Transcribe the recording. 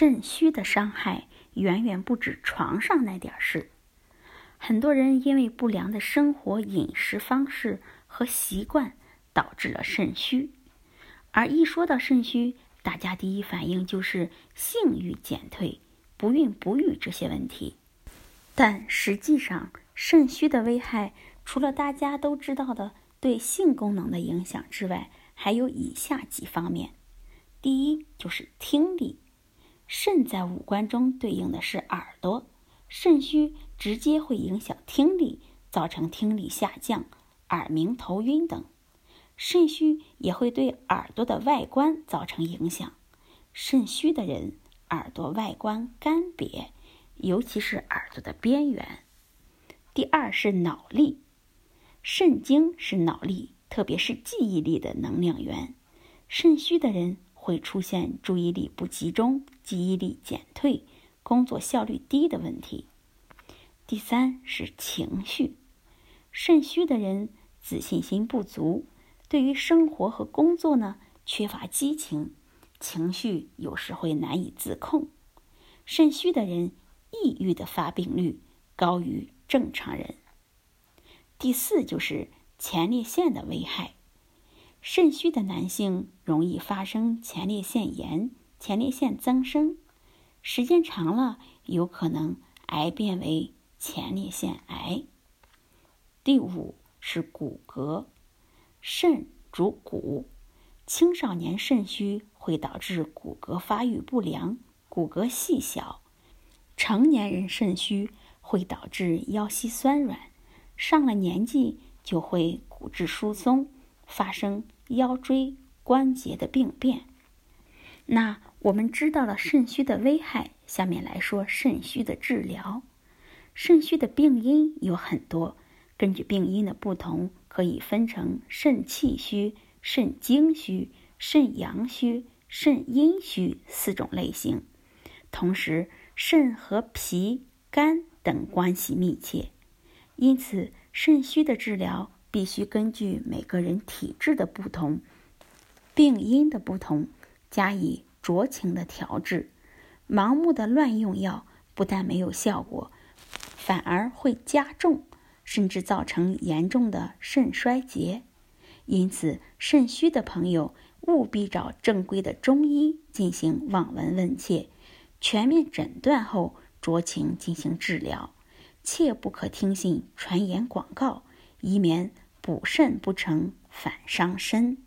肾虚的伤害远远不止床上那点事。很多人因为不良的生活饮食方式和习惯，导致了肾虚。而一说到肾虚，大家第一反应就是性欲减退、不孕不育这些问题。但实际上，肾虚的危害除了大家都知道的对性功能的影响之外，还有以下几方面。第一就是听力，肾在五官中对应的是耳朵，肾虚直接会影响听力，造成听力下降、耳鸣、头晕等。肾虚也会对耳朵的外观造成影响，肾虚的人耳朵外观干瘪，尤其是耳朵的边缘。第二是脑力，肾精是脑力，特别是记忆力的能量源，肾虚的人。会出现注意力不集中、记忆力减退、工作效率低的问题。第三是情绪，肾虚的人自信心不足，对于生活和工作呢缺乏激情，情绪有时会难以自控。肾虚的人抑郁的发病率高于正常人。第四就是前列腺的危害。肾虚的男性容易发生前列腺炎、前列腺增生，时间长了有可能癌变为前列腺癌。第五是骨骼，肾主骨，青少年肾虚会导致骨骼发育不良、骨骼细小；成年人肾虚会导致腰膝酸软，上了年纪就会骨质疏松。发生腰椎关节的病变。那我们知道了肾虚的危害，下面来说肾虚的治疗。肾虚的病因有很多，根据病因的不同，可以分成肾气虚、肾精虚、肾阳虚、肾阴虚四种类型。同时，肾和脾、肝等关系密切，因此肾虚的治疗。必须根据每个人体质的不同、病因的不同，加以酌情的调治。盲目的乱用药，不但没有效果，反而会加重，甚至造成严重的肾衰竭。因此，肾虚的朋友务必找正规的中医进行望闻问切，全面诊断后酌情进行治疗，切不可听信传言广告。以免补肾不成，反伤身。